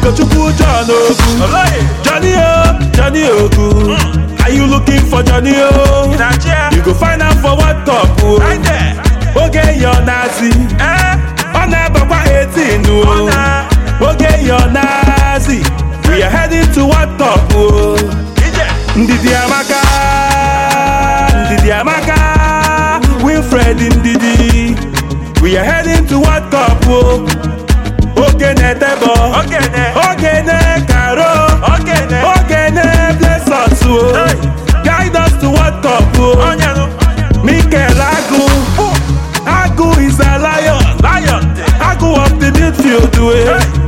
Ukachukwu John Oku Johnny O, Johnny Oku Are you looking for Johnny oh? O? You go find out for what top oh. o Oge your Nazi Ọ na-abakwa 18 o Oge your Nazi We are heading to what top o Ndidi Amaka Ndidi Amaka Wilfred Ndidi. We are heading to what cup o Oge na-etebọ Okene Karo, Okene, Okene bless us oh. o. Guide us to what cup o. Oh. Mikel Agu, Agu is a lion, lion, Agu of the midfield o. Oh. Hey.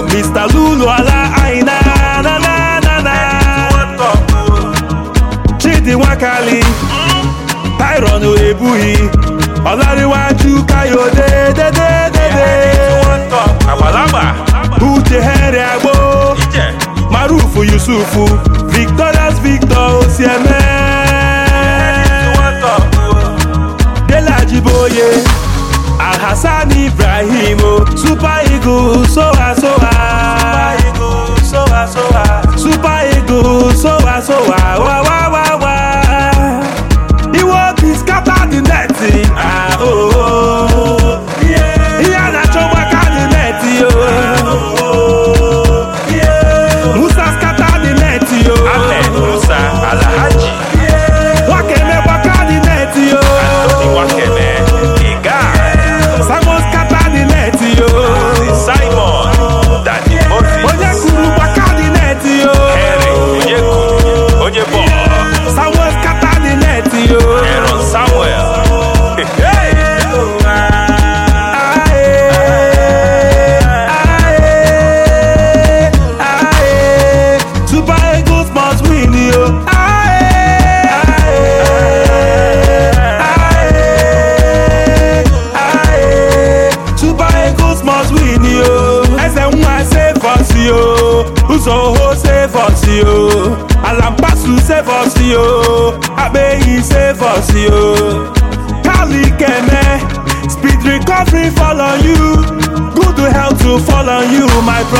Mr. Lulu Ọlá Àyìnà nananana. Chidi Nwakali, Tyrone de de de de. Àgbàlagbà. Uche Henry Agbo, Marufu Yusufu, Victorious Victor Osieme. Dele Ajiboye, Alhassan Ibrahim, Super Eagles. So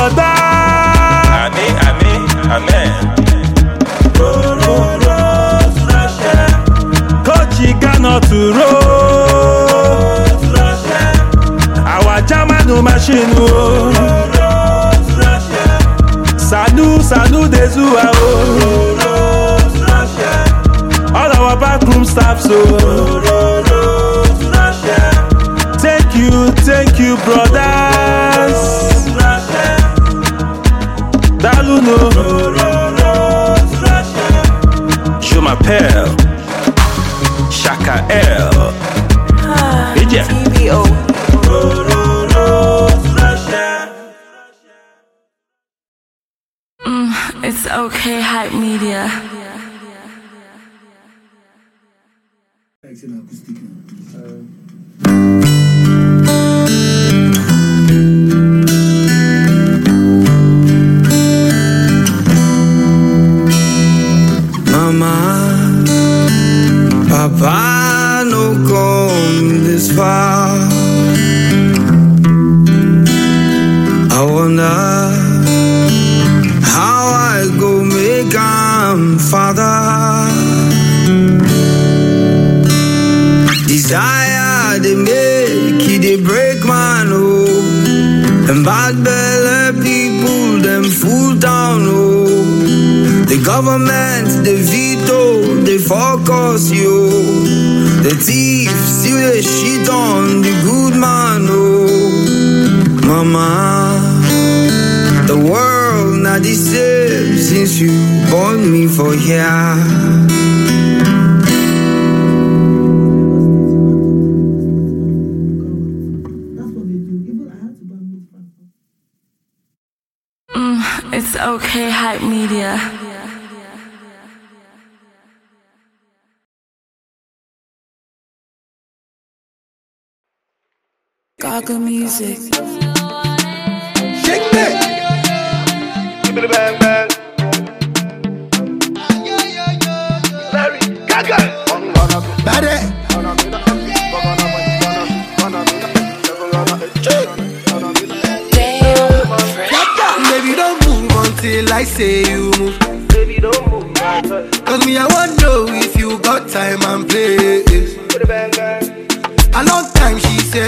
but Aluno. Je m'appelle Chaka L. Ah, TBO. Mm, it's okay, hype media. capano come this far. I wonder how I go make I'm father. Desire they make it, they break my nose. Oh. And bad belly people, them fool down, oh. The government, the V they focus you. The thief still they shit on the good man oh. Mama, the world not the same since you born me for here. Mm, it's okay, hype media. Gaga music. Shake that. Give me the bang bang. Larry Gaga. Bad Baby, don't move until I say you move. Baby, don't move. Cause me, I want know if you got time and place.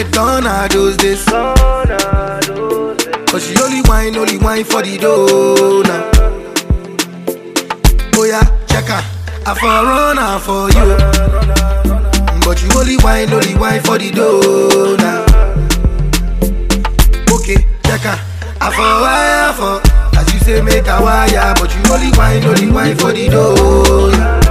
Said, gone are those days. But she only whine, only whine for the dough now. Oh yeah, check her. I for run her for you. But you only whine, only whine for the dough now. Okay, check her. I for wire for. As you say, make a wire. But you only whine, only whine for the dough.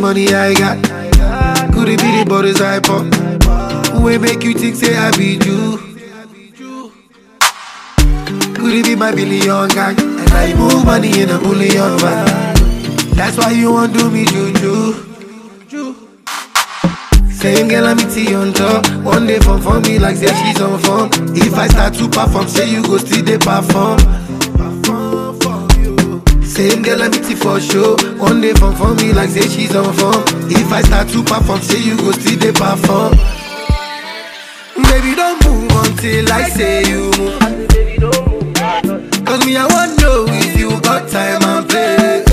Money I got? Could it be the borders I pop? Who ain't make you think say I be you? Could it be my billion gang? And I move money in a bullion van. That's why you want to do me juju. Same girl I meet you on top. One day from for me like say she's on form. If I start to perform, say you go still they perform. Same girl I meet you for show. One day from for me like say she's on form. If I start to perform, say you go still they perform. Baby don't move until I say you move. Cause me I want know if you got time and place.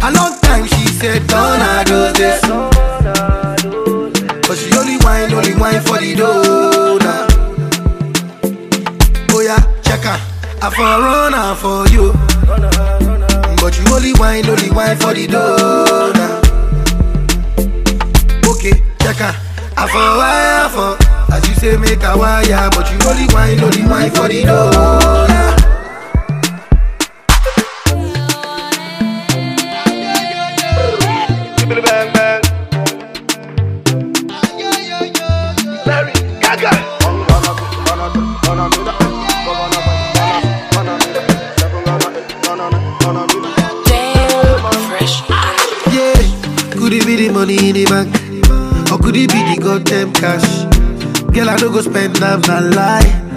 A long time she said don't I do this. But she only whine, only whine for the dough I for run her for you. But you only whine, only whine for the dough. Okay, check her. I for wire for. As you say, make a wire. But you only whine, only whine for the dough be cash? Girl, I don't go spend them, not lie.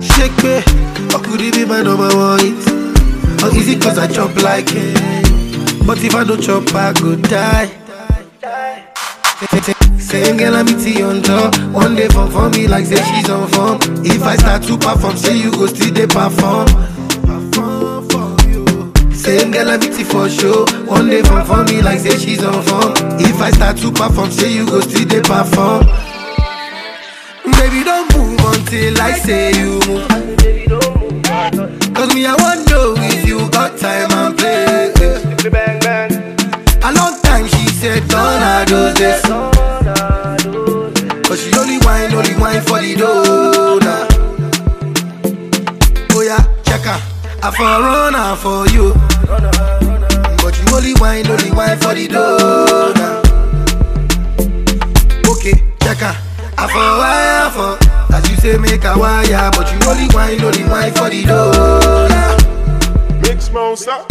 Shake me, or could it be my number one hit? Or is it cause I chop like it? But if I don't chop, I go die. Same girl I meet you on top. One day for me like say she's on form. If I start to perform, say you go still they perform. Same girl I you for show. One day from for me like say she's on form. If I start to perform, say you go still they perform. Baby don't move until I say you move. Cause me I want know if you got time and place. A long time she said don't do this. Cause she only whine, only whine for the dough. Oh yeah, check her. I for run her for you. But you only whine, only whine for the dough now. Okay, check her. I for wire for. As you say, make a wire. But you only whine, only whine for the dough now. Mix monster.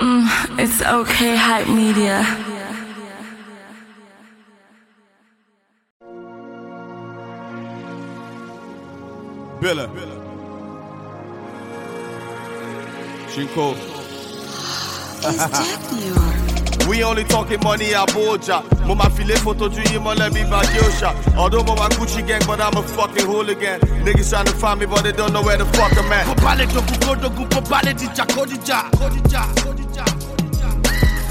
Mm, it's okay, hype media. Billa. Shinko. We only talking money Abuja. Mo ma file photo yi mo let me back Yosha. Although mo ma Gucci gang, but I'm a fucking hooligan. Niggas trying to find me, but they don't know where the fuck I'm at. Popale dogu godogu popale dija kodija kodija kodija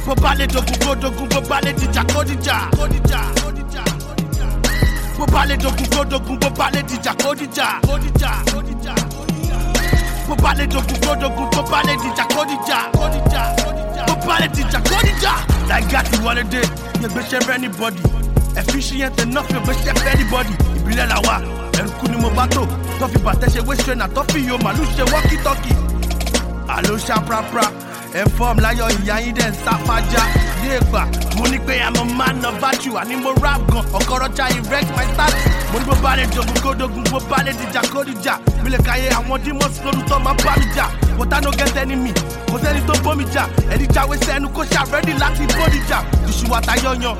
Popale dogu godogu popale dija kodija kodija kodija Popale dogu godogu popale dija kodija kodija kodija Popale dogu godogu popale dija kodija kodija Popale dija kodija Like got you one day, you bitch have anybody? Efficient enough, you bitch have anybody? Ìbílẹ̀ la wa, ẹ̀rùkú ni mo bá tó Tó fi bàtẹ́ ṣe wéṣẹ̀ náà tó fi yo màlúù ṣe wọ́kítọ́kì àló ṣàprapra ẹ̀fọ́m láyọ̀ ìyá yín dẹ̀ ń sáfájá ní ègbà mo ní pé àmọ́ máa nà bájú àní mo rap gan. Ọ̀kọ́rọ́jà erect my status mo ní bó bá lè dogun kó dogun bó bá lè dìjà kó dìjà mi lè àwọn demons lórúkọ máa bá mi jà. Water no get enemy. Kò sẹ́ni tó bómi jà. Ẹni jáwé sẹ́nu kó ṣàrẹ́dì láti bódìjà. Ìṣùwàtà yọ̀yàn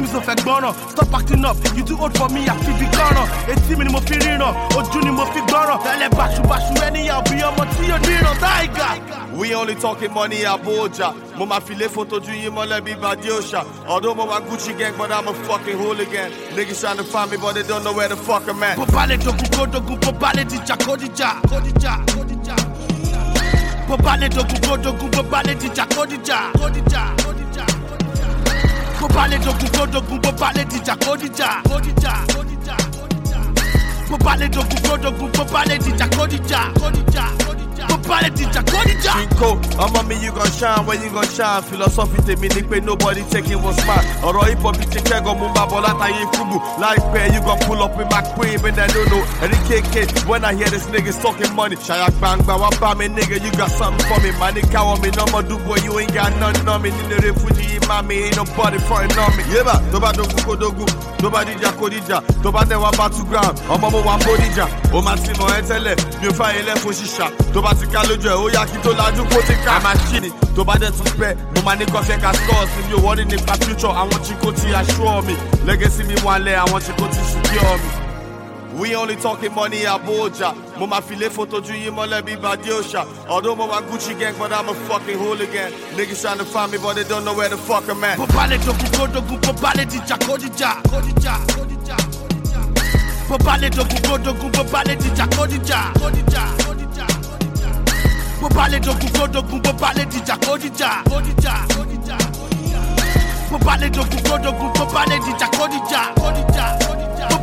mi sọ fẹ́ gbọ́ràn stop acting up you too old for me àfi bí kọ́ràn etí mi ni mo fi ríran ojú ni mo fi gbọ́ràn tẹ́lẹ̀ báṣubàṣu ẹnìyàn bí ọmọ tí yóò díran táìgà. We only talking money Abuja. Mo ma file photo ju mo let me back Yosha. Although mo ma Gucci gang, but I'm a fucking hooligan. Niggas trying to find me, but they don't know where the fuck I'm at. Popale dogun godogun popale dija kodija kodija kodija. Popale dogun godogun popale dija kodija kodija kodija. Popale dogun godogun popale dija kodija kodija kodija. Popale dogun godogun kodija kodija. Popale dija kodija. Shinko, ọmọ mi you gon shine when you gon shine. Philosophy tèmi ni pé nobody taking was smart. Ọ̀rọ̀ hip hop ti kẹ́gàn mú bá bọ̀ látàyè fúgbù. Láìpẹ́ you gon pull up in my queen, but I don't know. Ẹni kéèké when I hear this niggas talking money. Ṣàyà gbangba wá bá mi nigga you got something for me. Màá ní káwọ́ mi náà mọ̀ dúpọ̀ you ain't got nothing on me. Nínú eré fújì yìí má mi ain't nobody frontin' on me. Yébà tó bá dogun kó dogun, tó bá dìjà kó dìjà, tó bá tẹ̀ wá battleground, ọmọ mo wà ń bódìjà. Ó máa ti mọ̀ ẹ́ tẹ́lẹ̀, mi ò ṣíṣà. Tó bá ti ká lójú ẹ̀ ó yá kí tó lajú kó ti ká. àmà ṣì ni tó bá dẹ̀ tún pẹ́ mo máa ní kọ́fẹ́ ká scores mi ò wọ́rí nípa future àwọn kò ti assure mi legacy mi wà lẹ̀ àwọn kò ti secure mi. We only talking money Abuja. Mo ma file photo ju yi mo let me back Yosha. Although mo ma Gucci gang, but I'm a fucking hooligan. Niggas trying to find me, but they don't know where the fuck I'm at. Popale dogun godogun popale dija kodija kodija kodija. Popale dogun godogun popale dija kodija kodija kodija. Popale dogun godogun popale dija kodija kodija kodija. Popale dogun godogun popale dija kodija kodija kodija.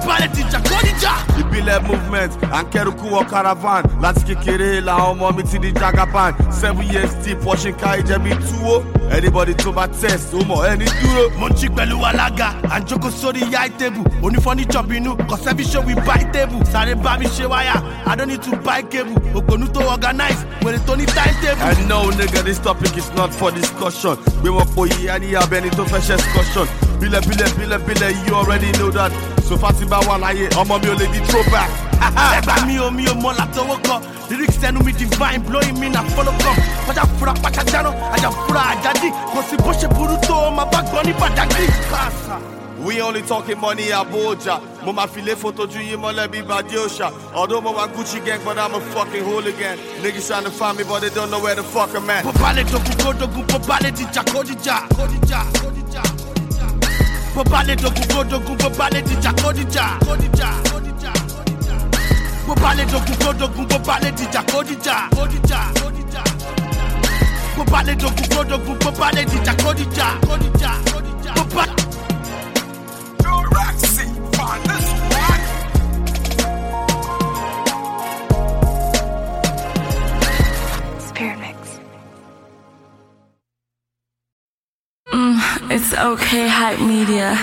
Popale dija kodija. ìbílẹ̀ movement ànkẹ́rùkú wọ caravan láti kékeré làwọn ọmọ mi ti di jagaban seven years deep washing ká ìjẹ́bi túwó anybody tó bá test ó mọ̀ ẹni dúró. mo ń jí pẹ̀lú alága à ń jókòó sórí yáì tébù onífọ́níjọ́ bínú kọ̀sẹ́bí show we buy table sáré bá mi ṣe wáyà i don't need to buy cable. Ògbónú tó organize wèrè tó ní time table. I know nigga this topic is not for discussion. Gbé wọn po yìí á ní abẹni tó fẹ́ ṣe excursion bílẹ̀ bílẹ̀ bílẹ̀ bílẹ̀ you already know that sofa ti bá wà láyé ọmọ mi ò lè di throwback. ẹgbà mi ò mi ò mọ látọwọ́ kọ lyrics ẹnu mi divine blowing me na follow come pàjá fura pàjá jáná àjà fura àjájì kò sí bó ṣe burú tó máa bá gbọ́ ní pàjágìrì. We only talking money Abuja. Mo ma file photo ju yi mo let me back Yosha. Although mo ma Gucci gang, but I'm a fucking hooligan. Niggas trying to find me, but they don't know where the fuck I'm at. Popale dogun godogun popale dija kodija kodija kodija. Popale dogun godogun popale dija kodija kodija kodija. Popale dogun godogun popale dija kodija kodija kodija. Popale dogun godogun popale dija kodija kodija kodija. Popale It's okay, hype media.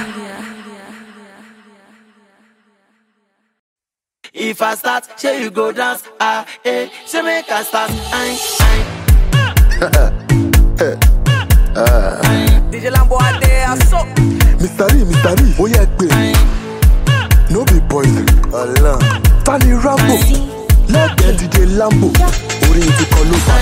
If I start, say you go dance, ah, eh, say make I start, aye, aye. DJ Lambo out there, so. Mr. Lee, Mr. Lee, ó yẹ pé no be poison. Tani Rambo, lẹ́gbẹ̀ẹ́ DJ Lambo, orin ti kọ ló bá.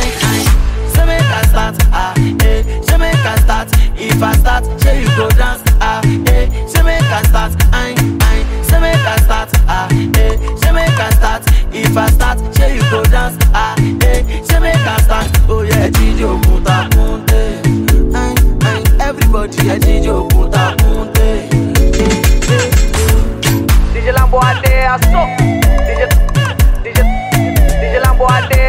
Aye, aye. Say make I start, ah, eh, eh. Say make I start, if I start, say you go dance, ah, eh. Say make I start, aye, aye. Say make I start, ah, eh. Say make I start, if I start, say you go dance, ah, eh. Say make I start, oh yeah, Jijo Kunta Kunte, aye, aye. Everybody, yeah, Jijo Kunta Kunte, eh, eh. DJ Lambo a day a so. DJ DJ DJ Lambo a day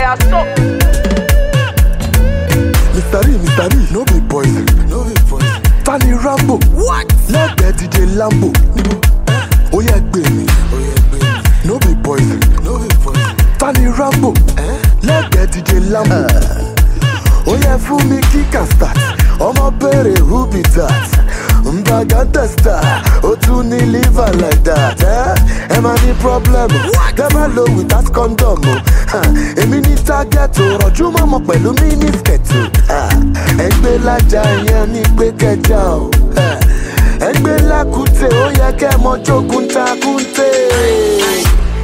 no be poison. No be poison. Tani Rambo. What? Lẹ́gbẹ̀ẹ́ DJ Lambo. Níbo? Ó yẹ gbé mi. Ó yẹ gbé mi. No be poison. No be poison. Tani Rambo. Lẹ́gbẹ̀ẹ́ DJ Lambo. Ó yẹ fún mi kíkà start. Ọmọ béèrè who be that? Mbagada star. Ó tún ní liver like that. eh? Ẹ máa ní problem. Never low without condom. o. Ha, Èmi ní target o. Rọ̀jú mọ́mọ́ pẹ̀lú mini skirt o. Ha, Ẹgbẹ́ lájà yẹn ní pé kẹjà o. Ha, Ẹgbẹ́ lákùtè ó yẹ kẹ́ mọ jogun takunte.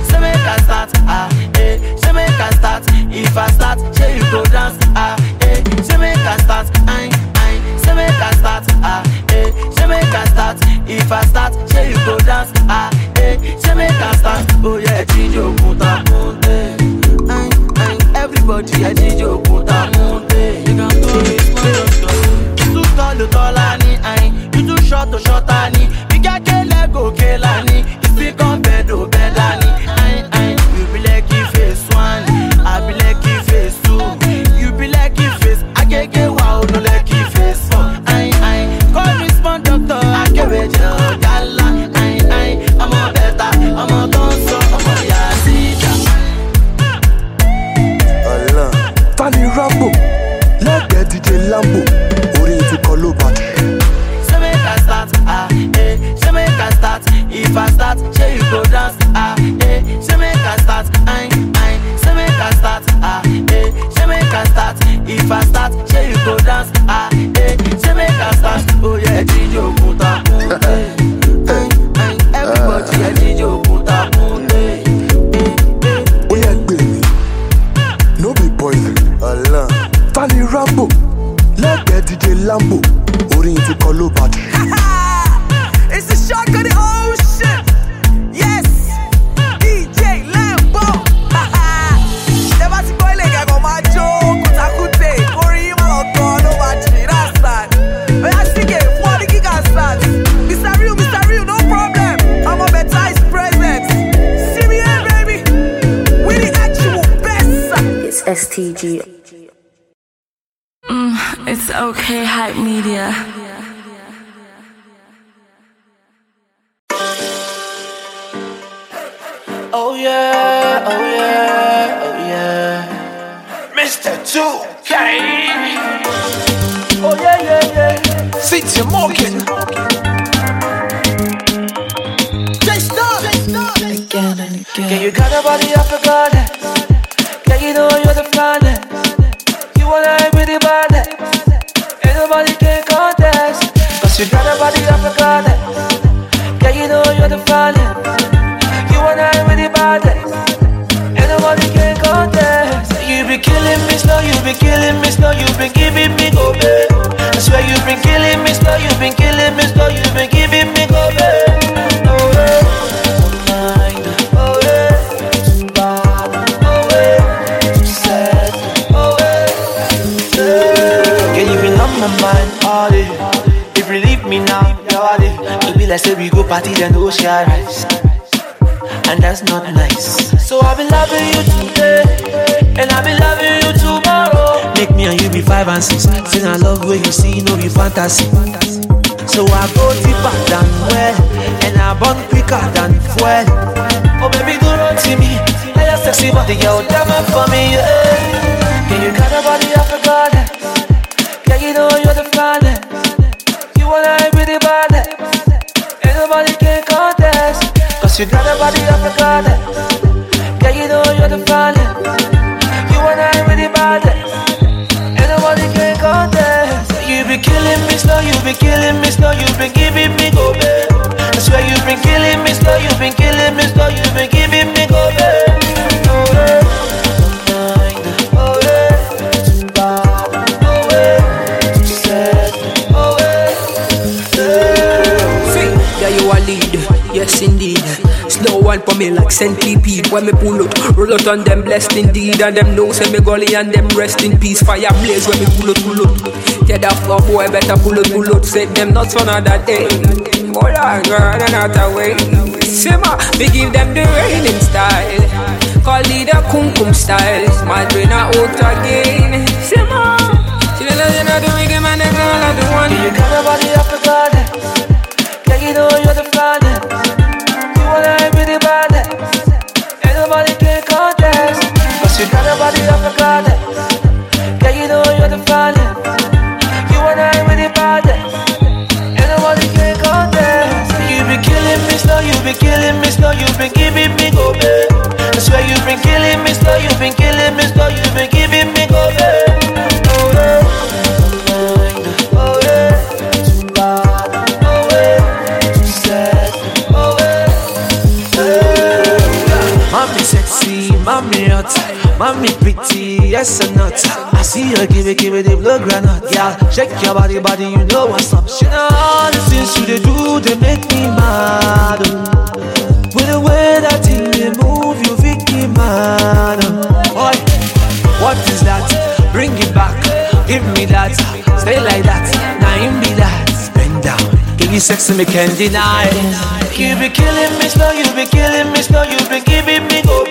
Say make I start, ah, eh. Say make I start, if I start, say you go dance, ah, eh. Say make I start, aye, aye. Say make I start, ah, eh. Say make I start, if I start, say you go dance, ah, eh. Say make I start, oh yeah, Jijo Kunta Kunte, Again. Yeah, you got a body of a goddess. Yeah, you know you're the finest. You wanna be the baddest. Ain't nobody can contest. Cause you got a body of a goddess. Yeah, you know you're the finest. You wanna be the baddest. Ain't nobody can contest. You be killing me slow, you be killing me slow, you been giving me go babe. I swear you been killing me slow, you been killing me slow, you been giving me go babe. Party then no share rice. And that's not nice. So I'll be loving you today, and I'll be loving you tomorrow. Make me and you be five and six. Say I love where you see, no be fantasy. So I go deeper than well, and I burn quicker than fuel. Oh baby, do not see me. I just sexy body, girl, damn it for me. Yeah, Can you got a body of a goddess. Yeah, you know you're the finest. You got a body of a goddess. Yeah, you know you're the finest. You wanna be the baddest. Ain't nobody can contest. You be killing me slow, you be killing me slow, you been giving me go babe. I swear you been killing me slow, you been killing me slow, you been giving me go babe. Me like centipede when me pull out. Roll out on them blessed indeed, and them know say me gully and them rest in peace. Fire blaze when me pull out, pull out. Get that floor boy better pull out, pull out. Save them nuts for another day. Hold on, girl, another way. Simmer, me give them the raining style. Call it the kum kum style. My brain a out again. Simmer. She doesn't you know the wicked man, the girl of the one. You got nobody off the garden. Yeah, you know you're the finest. The. Ain't nobody can you got nobody off. Yeah, you know you're the finest. You be the baddest. Ain't nobody can contest. You be killing me slow, you be killing me slow, you been giving me go. I swear you been killing me slow, you been killing me you been Mommy sexy, mommy hot, mommy pretty, yes or not. I see her give it, give it the blood granite, yeah. Shake your body, body, you know what's up. She know all the things you they do, they make me mad. oh. With the way that thing they move, you make me mad. oh. Boy, what is that? Bring it back, give me that. Stay like that, now him be that. Bend down, you sex and me can't deny. You be killing me slow, you be killing me slow, you been giving me go.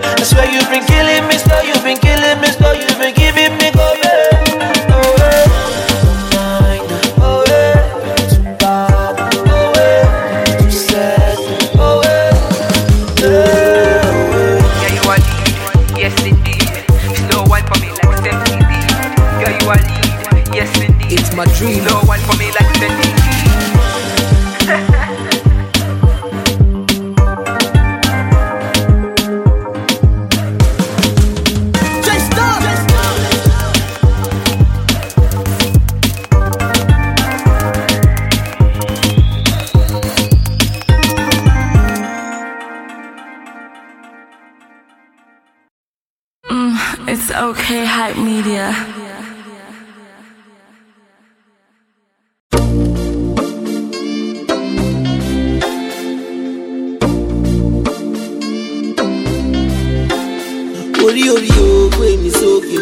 I swear you been killing me slow, you been killing me slow, you been giving me okay, hype media. orí orí o gbé mi sókè.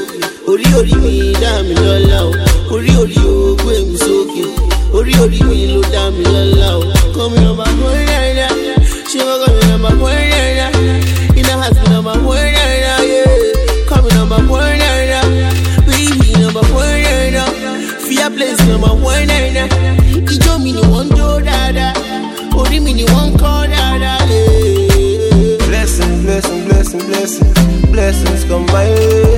Orí orí mi dá mi lọ́lá o. Orí orí o gbé mi sókè. Orí orí mi ló dá mi lọ́lá o. Kọ́ mi lọ́mọ mọ́ rẹ́rẹ́ ṣé wọ́n kọ́ place lọ́mọ mọ́ rẹ́rẹ́ ijó mi ni wọ́n ń jó dáadáa orí mi ni wọ́n ń kọ́ dáadáa. Yeah. Blessings, blessings, blessings, blessings, blessings come my way.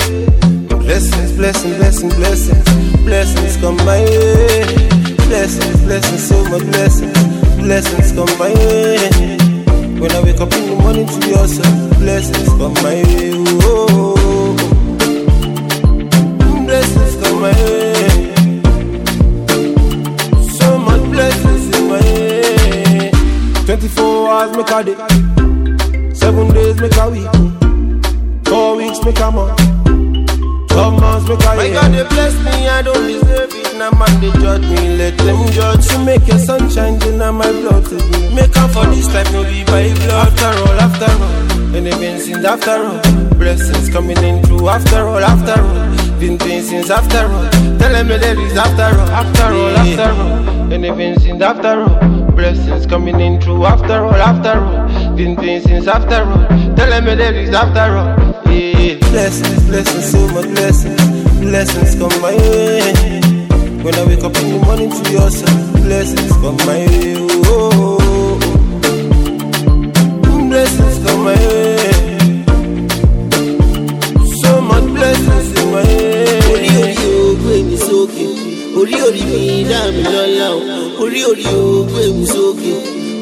Blessings, blessings, blessings, blessings, blessings come my way. Blessings, blessings, so much blessings, blessings come my way. When I wake up in the morning to awesome, blessings come my way. Oh, blessings come my way. 24 hours make a day. Seven days make a week. Four weeks make a month. Twelve months make a year. My God, they bless me, I don't deserve it. Now man, they judge me, let them judge. To make your sunshine, then now my blood to me. Make up for this life, no be by blood. After all, after all, and they've been since after all. Blessings coming in through after all, after all. Been doing since after all. Tell them that is after all, after all, after all. And they've been since after all. Blessings coming in through after all, after all. Been doing since after all. Tell them that is after all. Yeah. Blessings, blessings, so much blessings. Blessings come my way. When I wake up in the morning to your son, blessings come my way. Oh, oh, oh. blessings come my way. Orí orí mi dá mi lọ́lá o. Orí orí o gbé mi sókè.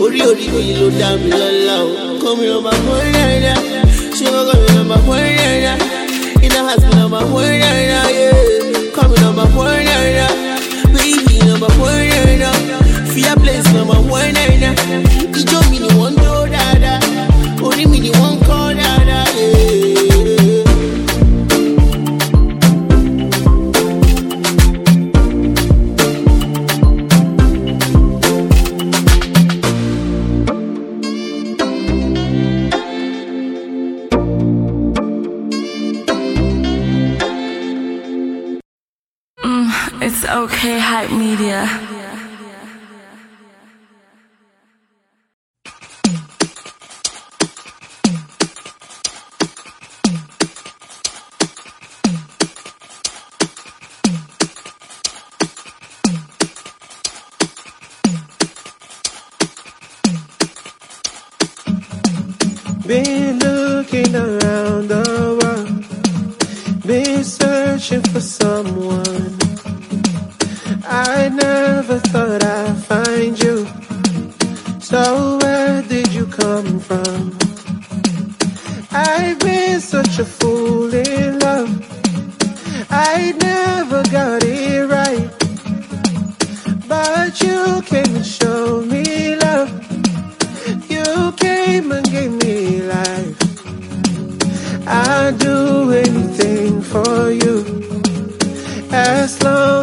Orí orí mi ló dá mi lọ́lá o. Kọ́ mi lọ́ọ́ máa mọ́ rẹ́rẹ́ ṣé wọ́n kọ́ mi lọ́ọ́ máa mọ́ rẹ́rẹ́ iná àti mi lọ́ọ́ máa mọ́ rẹ́rẹ́ Come from. I've been such a fool in love. I never got it right. But you came and showed me love. You came and gave me life. I'd do anything for you. As long